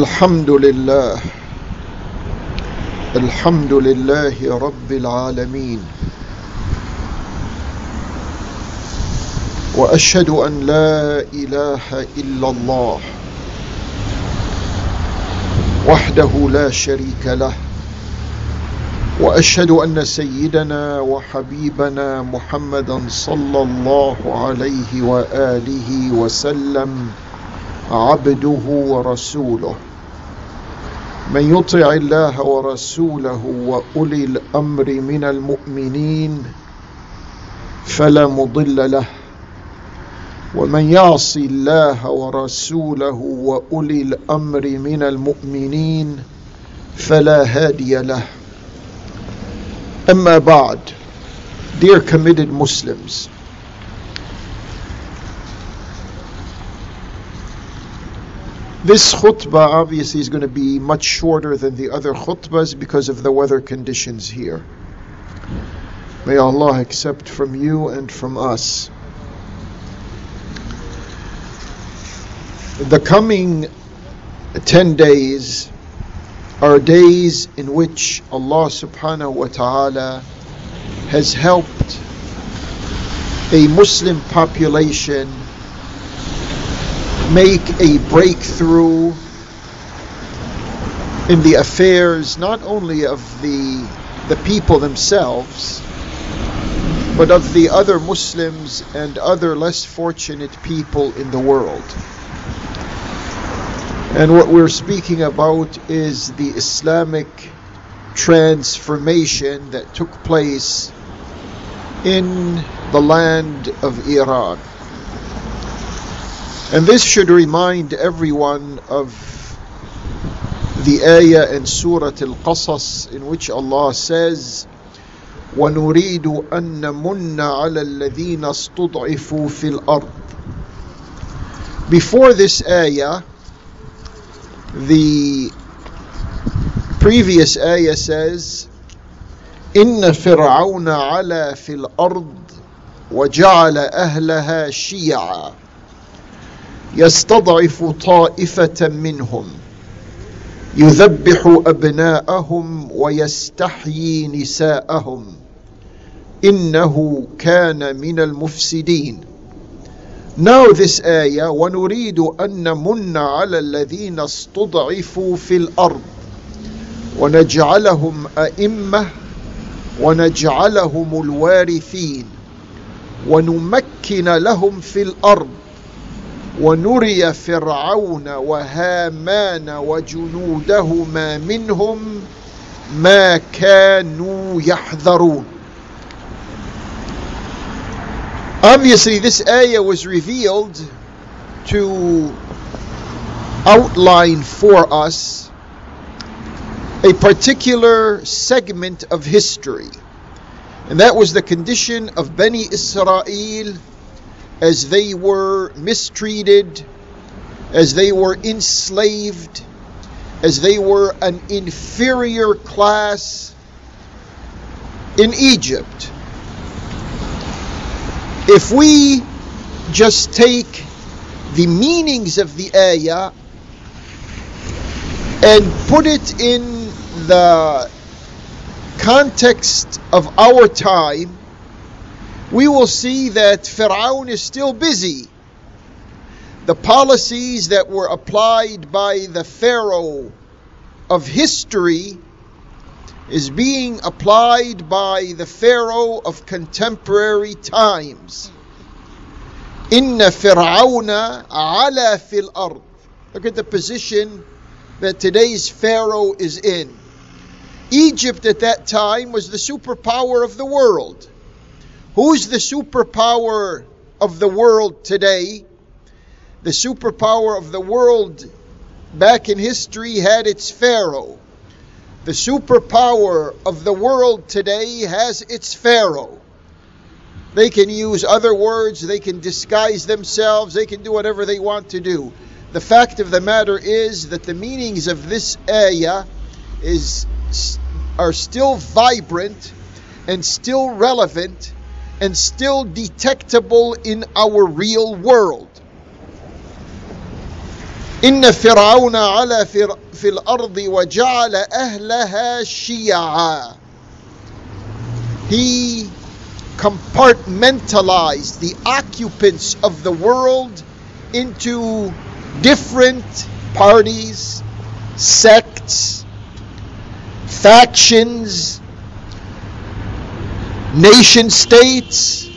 الحمد لله. الحمد لله رب العالمين. وأشهد أن لا إله إلا الله. وحده لا شريك له. وأشهد أن سيدنا وحبيبنا محمدا صلى الله عليه وآله وسلم عبده ورسوله. من يطع الله ورسوله وأولي الأمر من المؤمنين فلا مضل له. ومن يعص الله ورسوله وأولي الأمر من المؤمنين فلا هادي له. أما بعد dear committed muslims This khutbah obviously is going to be much shorter than the other khutbahs because of the weather conditions here. May Allah accept from you and from us. The coming 10 days are days in which Allah subhanahu wa ta'ala has helped a Muslim population make a breakthrough in the affairs not only of the the people themselves but of the other Muslims and other less fortunate people in the world. And what we're speaking about is the Islamic transformation that took place in the land of Iran. And this should remind everyone of the ayah in Surah Al-Qasas in which Allah says, ونريد أن نمن على الذين استضعفوا في الأرض. Before this ayah, the previous ayah says, إن فرعون علا في الأرض وجعل أهلها شيعا يستضعف طائفة منهم يذبح أبناءهم ويستحيي نساءهم. إنه كان من المفسدين. Now this ayah ونريد أن نمن على الذين استضعفوا في الأرض ونجعلهم أئمة ونجعلهم الوارثين ونمكن لهم في الأرض. ونري فرعون وهامان وجنودهما منهم ما كانوا يحذرون Obviously, this ayah was revealed to outline for us a particular segment of history, and that was the condition of Bani Israel as they were mistreated, as they were enslaved, as they were an inferior class in Egypt. If we just take the meanings of the ayah and put it in the context of our time, we will see that Pharaoh is still busy. The policies that were applied by the Pharaoh of history is being applied by the Pharaoh of contemporary times. Inna Fir'auna ala fil ard. Look at the position that today's Pharaoh is in. Egypt at that time was the superpower of the world. Who's the superpower of the world today? The superpower of the world back in history had its Pharaoh. The superpower of the world today has its Pharaoh. They can use other words, they can disguise themselves, they can do whatever they want to do. The fact of the matter is that the meanings of this ayah is are still vibrant and still relevant and still detectable in our real world. إن فرعون على في الأرض وجعل أهلها شيعا He compartmentalized the occupants of the world into different parties, sects, factions, nation states,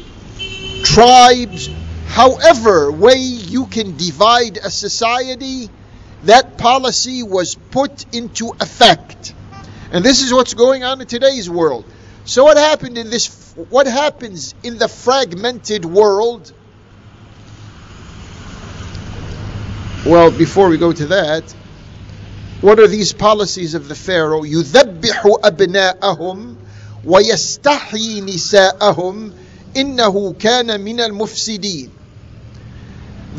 tribes, however way you can divide a society, that policy was put into effect. And this is what's going on in today's world. So what happened in this what happens in the fragmented world? Well, before we go to that, what are these policies of the Pharaoh? يذبح أبناءهم ويستحيي نساءهم إنه كان من المفسدين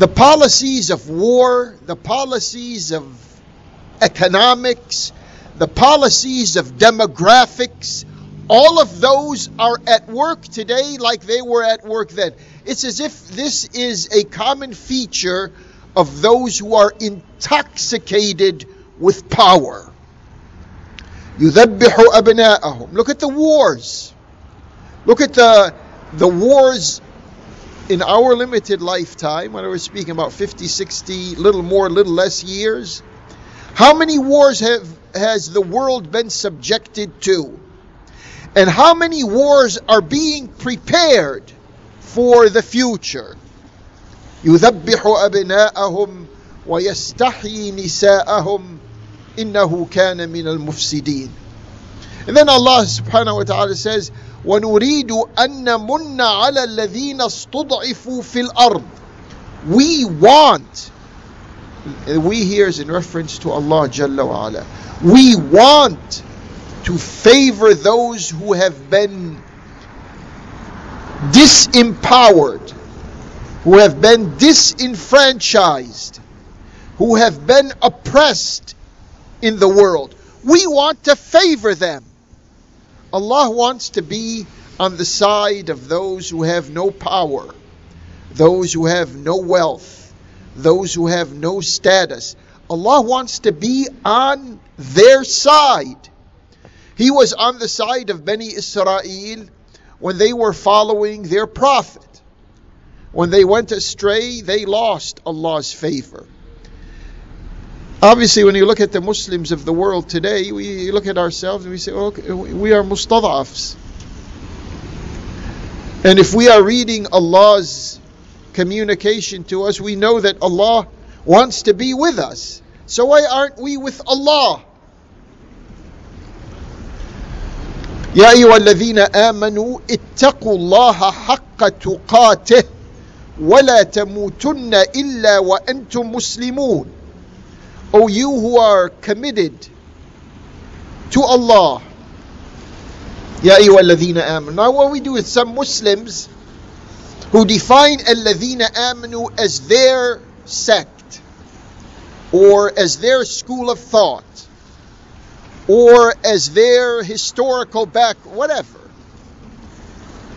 the policies of war, the policies of economics, the policies of demographics, all of those are at work today like they were at work then. It's as if this is a common feature of those who are intoxicated with power. يذبح أبناءهم. Look at the wars. Look at the the wars in our limited lifetime, when I was speaking about 50, 60, little more, little less years, how many wars have has the world been subjected to? And how many wars are being prepared for the future? يذبح أبناءهم ويستحيي نساءهم إنه كان من المفسدين. And then Allah subhanahu wa ta'ala says, ونريد أن نمن على الذين استضعفوا في الأرض we want we here is in reference to Allah Jalla wa ala. we want to favor those who have been disempowered who have been disenfranchised who have been oppressed in the world we want to favor them Allah wants to be on the side of those who have no power, those who have no wealth, those who have no status. Allah wants to be on their side. He was on the side of Bani Israel when they were following their prophet. When they went astray, they lost Allah's favor. Obviously, when you look at the Muslims of the world today, we look at ourselves and we say, okay, we are mustadafs. And if we are reading Allah's communication to us, we know that Allah wants to be with us. So why aren't we with Allah? يا أيها الذين آمنوا اتقوا الله حق تقاته ولا تموتن إلا وأنتم مسلمون O you who are committed to Allah. Ya ayyuhalladhina amanu. Now what we do with some Muslims who define alladhina amanu as their sect or as their school of thought or as their historical back whatever.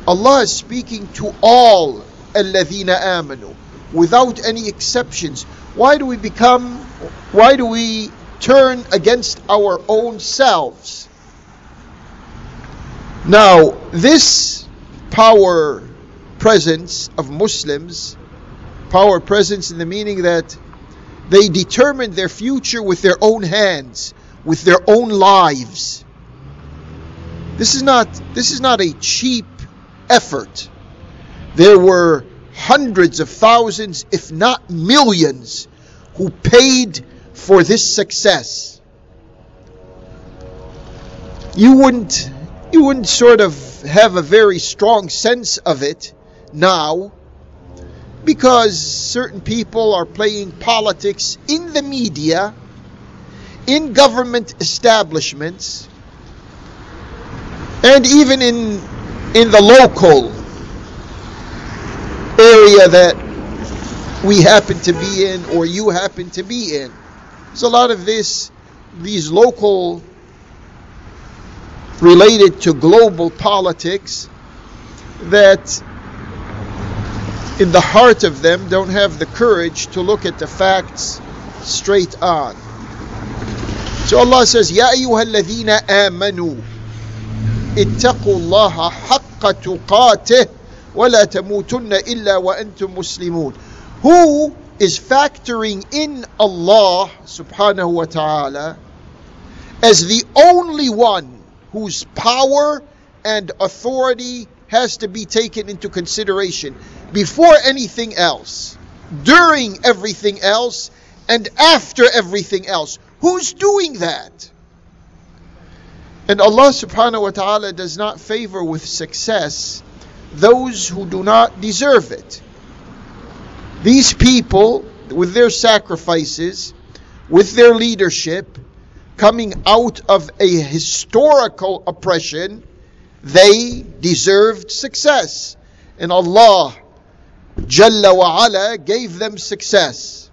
Allah is speaking to all alladhina amanu without any exceptions. Why do we become why do we turn against our own selves? Now, this power presence of Muslims, power presence in the meaning that they determine their future with their own hands, with their own lives. This is not this is not a cheap effort. There were hundreds of thousands, if not millions, who paid for this success. You wouldn't you wouldn't sort of have a very strong sense of it now because certain people are playing politics in the media, in government establishments, and even in in the local area that we happen to be in or you happen to be in. There's a lot of this, these local related to global politics that in the heart of them don't have the courage to look at the facts straight on. So Allah says, Ya أيها الذين آمنوا اتقوا الله حق تقاته ولا تموتن إلا وأنتم مسلمون. who is factoring in Allah subhanahu wa ta'ala as the only one whose power and authority has to be taken into consideration before anything else, during everything else, and after everything else. Who's doing that? And Allah subhanahu wa ta'ala does not favor with success those who do not deserve it. These people, with their sacrifices, with their leadership, coming out of a historical oppression, they deserved success. And Allah Jalla wa ala gave them success.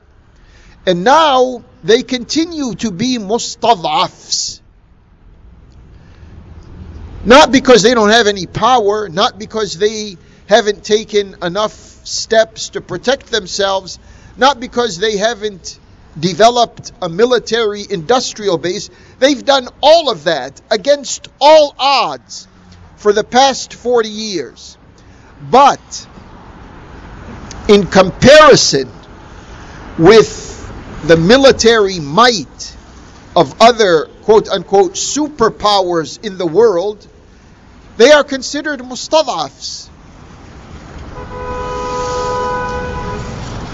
And now they continue to be mustad'afs. Not because they don't have any power, not because they haven't taken enough steps to protect themselves, not because they haven't developed a military industrial base. They've done all of that against all odds for the past 40 years. But in comparison with the military might of other quote unquote superpowers in the world, they are considered mustad'afs.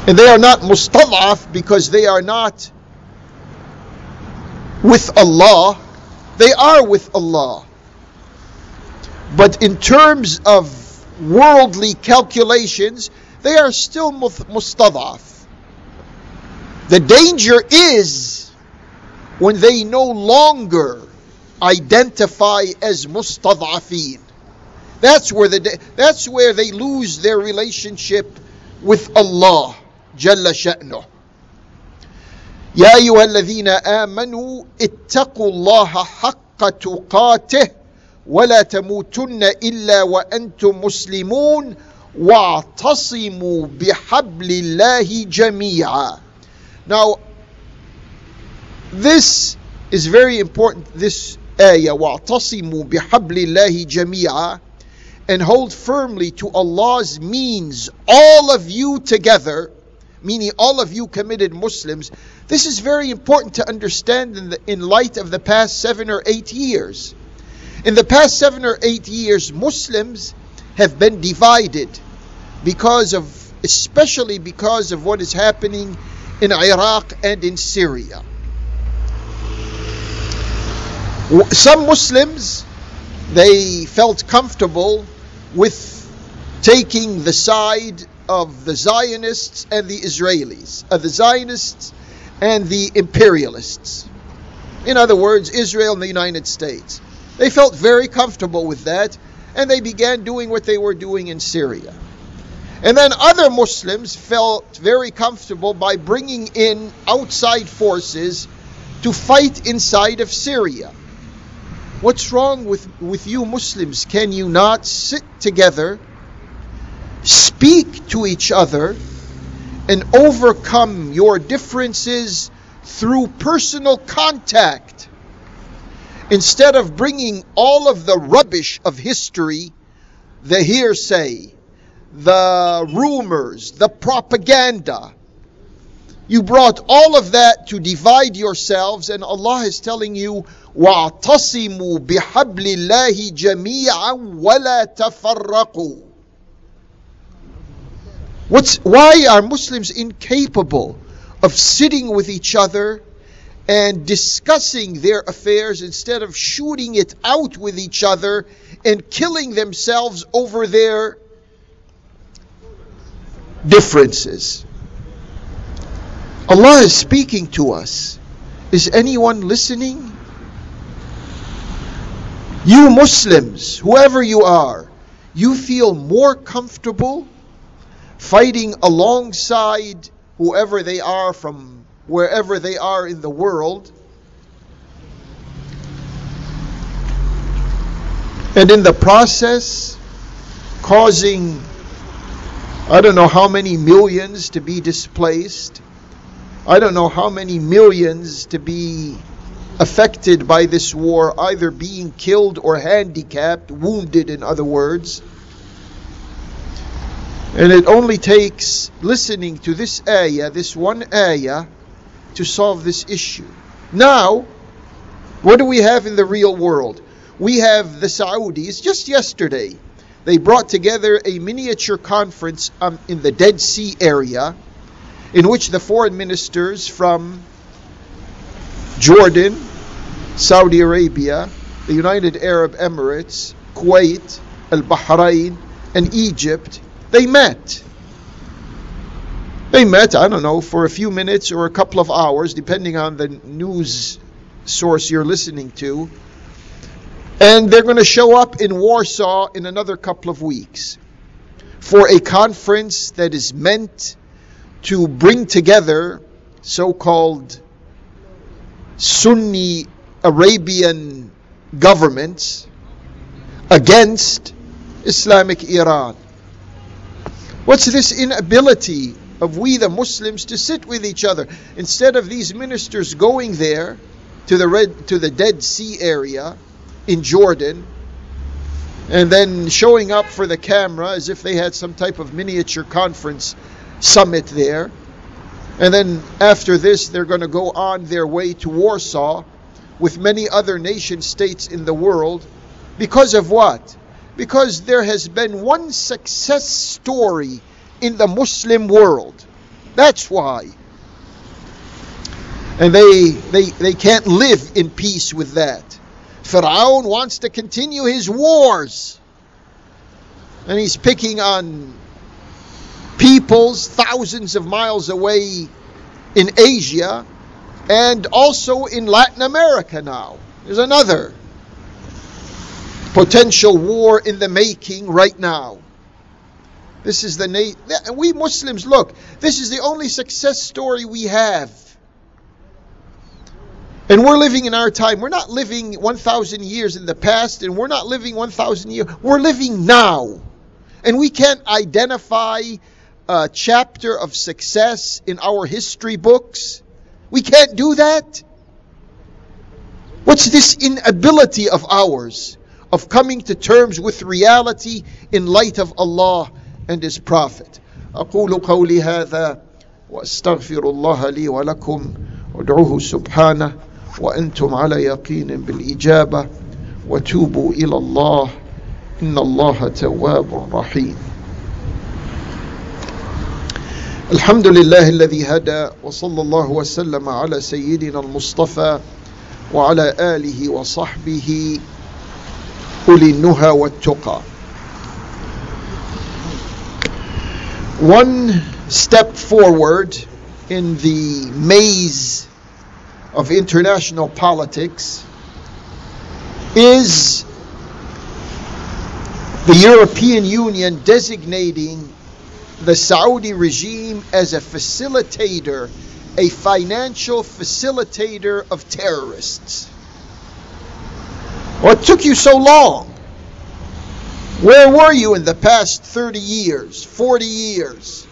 And they are not mustad'af because they are not with Allah. They are with Allah. But in terms of worldly calculations, they are still mustad'af. The danger is when they no longer identify as mustad'afin. That's where the that's where they lose their relationship with Allah Jalla sha'nuh. يا أيها الذين آمنوا اتقوا الله حق تقاته ولا تموتن إلا وأنتم مسلمون واعتصموا بحبل الله جميعا. Now, this is very important, this ayah, واعتصموا بحبل الله جميعا, and hold firmly to Allah's means, all of you together, meaning all of you committed Muslims. This is very important to understand in, the, in light of the past seven or eight years. In the past seven or eight years, Muslims have been divided because of, especially because of what is happening in Iraq and in Syria. Some Muslims, they felt comfortable with taking the side of the Zionists and the Israelis, of the Zionists and the imperialists. In other words, Israel and the United States. They felt very comfortable with that, and they began doing what they were doing in Syria. And then other Muslims felt very comfortable by bringing in outside forces to fight inside of Syria. What's wrong with, with you Muslims? Can you not sit together, speak to each other, and overcome your differences through personal contact? Instead of bringing all of the rubbish of history, the hearsay, the rumors, the propaganda, you brought all of that to divide yourselves, and Allah is telling you, وَاعْتَصِمُوا بِحَبْلِ اللَّهِ جَمِيعًا وَلَا تَفَرَّقُوا What's, why are Muslims incapable of sitting with each other and discussing their affairs instead of shooting it out with each other and killing themselves over their differences? Allah is speaking to us. Is anyone listening? You Muslims, whoever you are, you feel more comfortable fighting alongside whoever they are from wherever they are in the world. And in the process, causing I don't know how many millions to be displaced, I don't know how many millions to be affected by this war, either being killed or handicapped, wounded, in other words. And it only takes listening to this ayah, this one ayah, to solve this issue. Now, what do we have in the real world? We have the Saudis, just yesterday, they brought together a miniature conference um, in the Dead Sea area in which the foreign ministers from Jordan, Saudi Arabia, the United Arab Emirates, Kuwait, Al Bahrain, and Egypt, they met. They met, I don't know, for a few minutes or a couple of hours, depending on the news source you're listening to. And they're going to show up in Warsaw in another couple of weeks for a conference that is meant to bring together so called Sunni Arabian governments against Islamic Iran. What's this inability of we the Muslims to sit with each other instead of these ministers going there to the red to the Dead Sea area in Jordan and then showing up for the camera as if they had some type of miniature conference summit there. And then after this, they're going to go on their way to Warsaw with many other nation states in the world. Because of what? Because there has been one success story in the Muslim world. That's why. And they, they, they can't live in peace with that. Pharaoh wants to continue his wars. And he's picking on peoples thousands of miles away in Asia and also in Latin America now. There's another potential war in the making right now. This is the na- we Muslims look. This is the only success story we have. And we're living in our time. We're not living 1,000 years in the past, and we're not living 1,000 years. We're living now. And we can't identify a chapter of success in our history books. We can't do that. What's this inability of ours of coming to terms with reality in light of Allah and His Prophet? أقول قولي هذا وأستغفر الله لي ولكم وادعوه سبحانه وأنتم على يقين بالإجابة وتوبوا إلى الله إن الله تواب رحيم الحمد لله الذي هدى وصلى الله وسلم على سيدنا المصطفى وعلى آله وصحبه أولي النهى والتقى One step forward in the maze of international politics is the European Union designating the Saudi regime as a facilitator, a financial facilitator of terrorists. What took you so long? Where were you in the past 30 years, 40 years?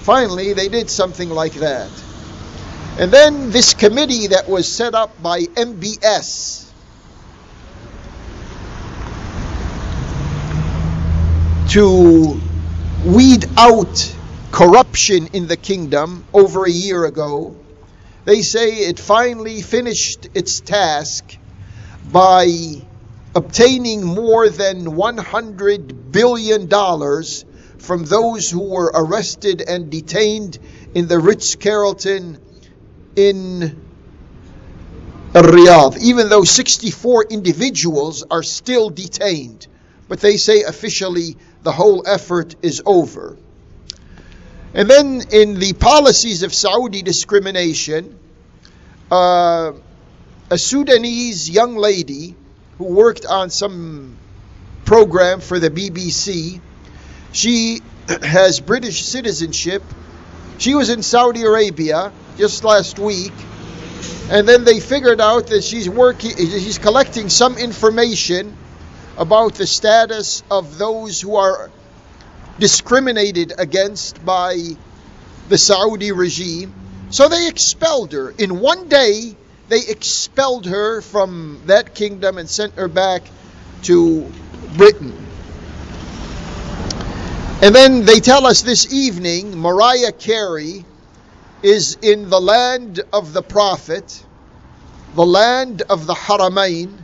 Finally, they did something like that. And then this committee that was set up by MBS to weed out corruption in the kingdom over a year ago. They say it finally finished its task by obtaining more than $100 billion from those who were arrested and detained in the Ritz Carlton in Riyadh, even though 64 individuals are still detained. But they say officially the whole effort is over. And then in the policies of Saudi discrimination, uh, a Sudanese young lady who worked on some program for the BBC, she has British citizenship. She was in Saudi Arabia just last week, and then they figured out that she's working, she's collecting some information about the status of those who are discriminated against by the Saudi regime. So they expelled her. In one day, they expelled her from that kingdom and sent her back to Britain. And then they tell us this evening Mariah Carey is in the land of the Prophet, the land of the Haramain,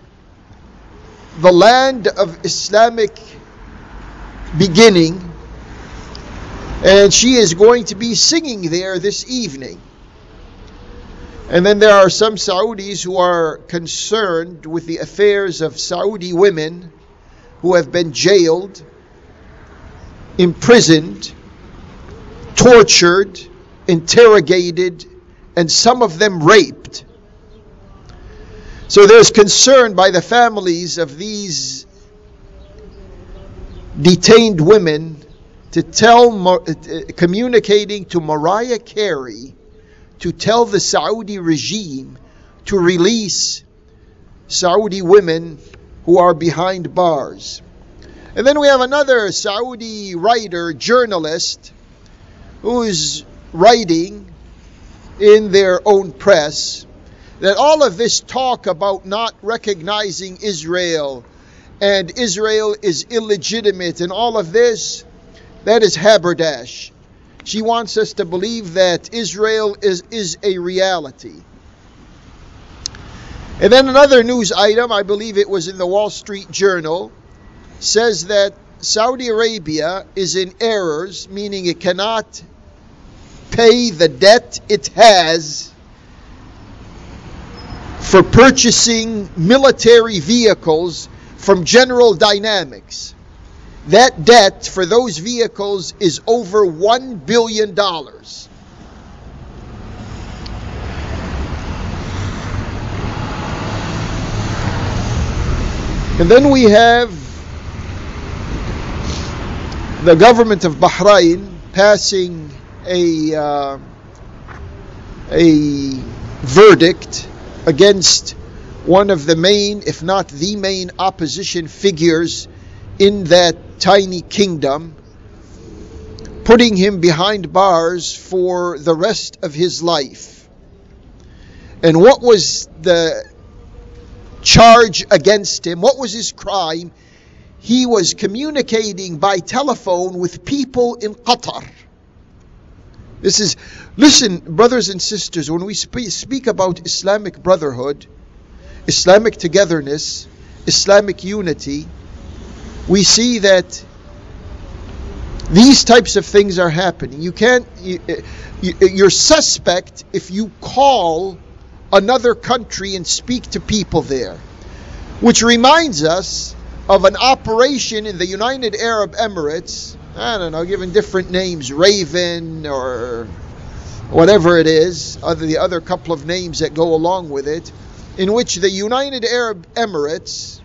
the land of Islamic beginning, and she is going to be singing there this evening. And then there are some Saudis who are concerned with the affairs of Saudi women who have been jailed, imprisoned, tortured, interrogated, and some of them raped. So there's concern by the families of these detained women to tell, uh, communicating to Mariah Carey to tell the Saudi regime to release Saudi women who are behind bars. And then we have another Saudi writer, journalist, who is writing in their own press that all of this talk about not recognizing Israel and Israel is illegitimate and all of this, that is haberdash. She wants us to believe that Israel is, is a reality. And then another news item, I believe it was in the Wall Street Journal, says that Saudi Arabia is in errors, meaning it cannot pay the debt it has for purchasing military vehicles from General Dynamics. That debt for those vehicles is over $1 billion. And then we have the government of Bahrain passing a uh, a verdict against one of the main, if not the main, opposition figures in that tiny kingdom, putting him behind bars for the rest of his life. And what was the charge against him? What was his crime? He was communicating by telephone with people in Qatar. This is, listen, brothers and sisters, when we speak about Islamic brotherhood, Islamic togetherness, Islamic unity, we see that these types of things are happening. You can't, you, uh, uh, you're suspect if you call another country and speak to people there. Which reminds us of an operation in the United Arab Emirates. I don't know, given different names, Raven or whatever it is, other the other couple of names that go along with it, in which the United Arab Emirates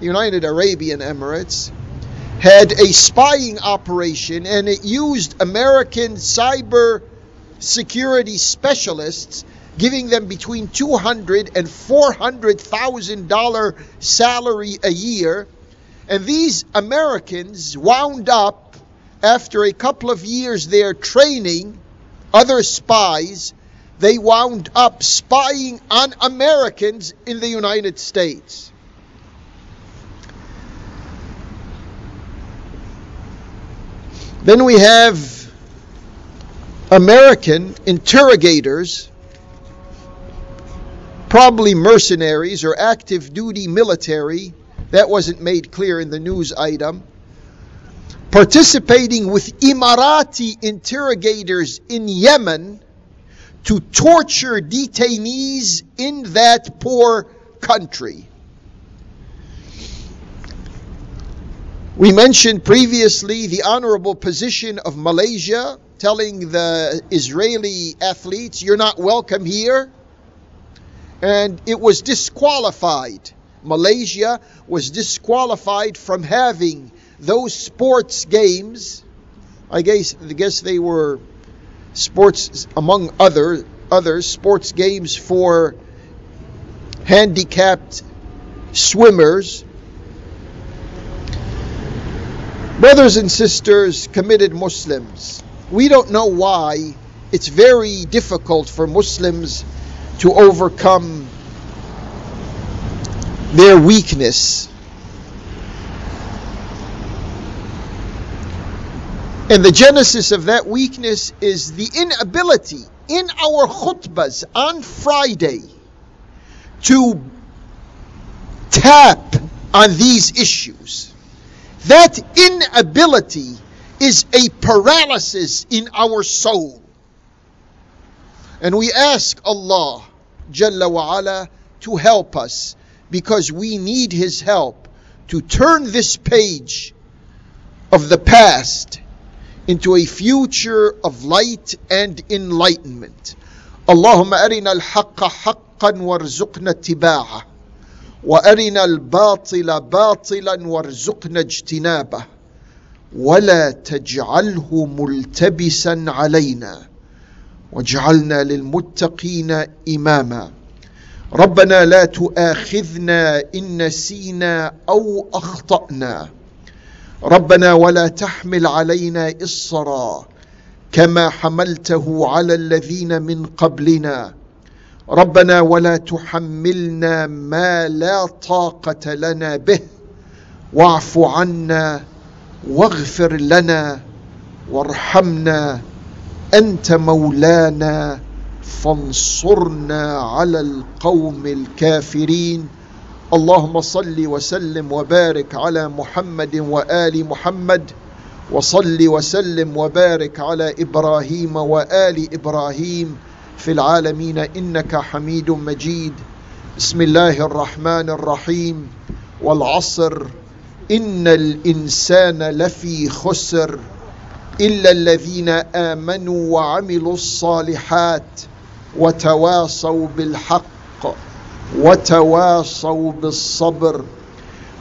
United Arabian Emirates, had a spying operation and it used American cyber security specialists, giving them between two hundred and four hundred thousand dollar salary a year. And these Americans wound up after a couple of years there training other spies, they wound up spying on Americans in the United States. Then we have American interrogators, probably mercenaries or active duty military, that wasn't made clear in the news item, participating with Emirati interrogators in Yemen to torture detainees in that poor country. We mentioned previously the honorable position of Malaysia telling the Israeli athletes, You're not welcome here. And it was disqualified. Malaysia was disqualified from having those sports games. I guess, I guess they were sports, among other others, sports games for handicapped swimmers Brothers and sisters, committed Muslims, we don't know why it's very difficult for Muslims to overcome their weakness. And the genesis of that weakness is the inability in our khutbahs on Friday to tap on these issues. That inability is a paralysis in our soul. And we ask Allah Jalla wa ala to help us because we need His help to turn this page of the past into a future of light and enlightenment. اللهم أرنا الحق حقا وارزقنا اتباعه وأرنا الباطل باطلا وارزقنا اجتنابه ولا تجعله ملتبسا علينا واجعلنا للمتقين إماما. ربنا لا تؤاخذنا إن نسينا أو أخطأنا. ربنا ولا تحمل علينا إصرا كما حملته على الذين من قبلنا. ربنا ولا تحملنا ما لا طاقة لنا به. واعف عنا واغفر لنا وارحمنا. أنت مولانا فانصرنا على القوم الكافرين. اللهم صل وسلم وبارك على محمد وآل محمد. وصل وسلم وبارك على إبراهيم وآل إبراهيم. في العالمين إنك حميد مجيد. بسم الله الرحمن الرحيم. والعصر. إن الإنسان لفي خسر إلا الذين آمنوا وعملوا الصالحات وتواصوا بالحق وتواصوا بالصبر.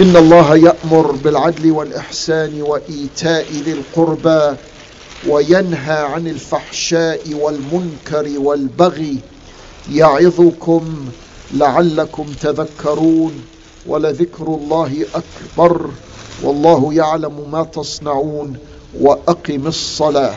إن الله يأمر بالعدل والإحسان وإيتاء ذي القربى وينهى عن الفحشاء والمنكر والبغي يعظكم لعلكم تذكرون ولذكر الله أكبر والله يعلم ما تصنعون وأقم الصلاة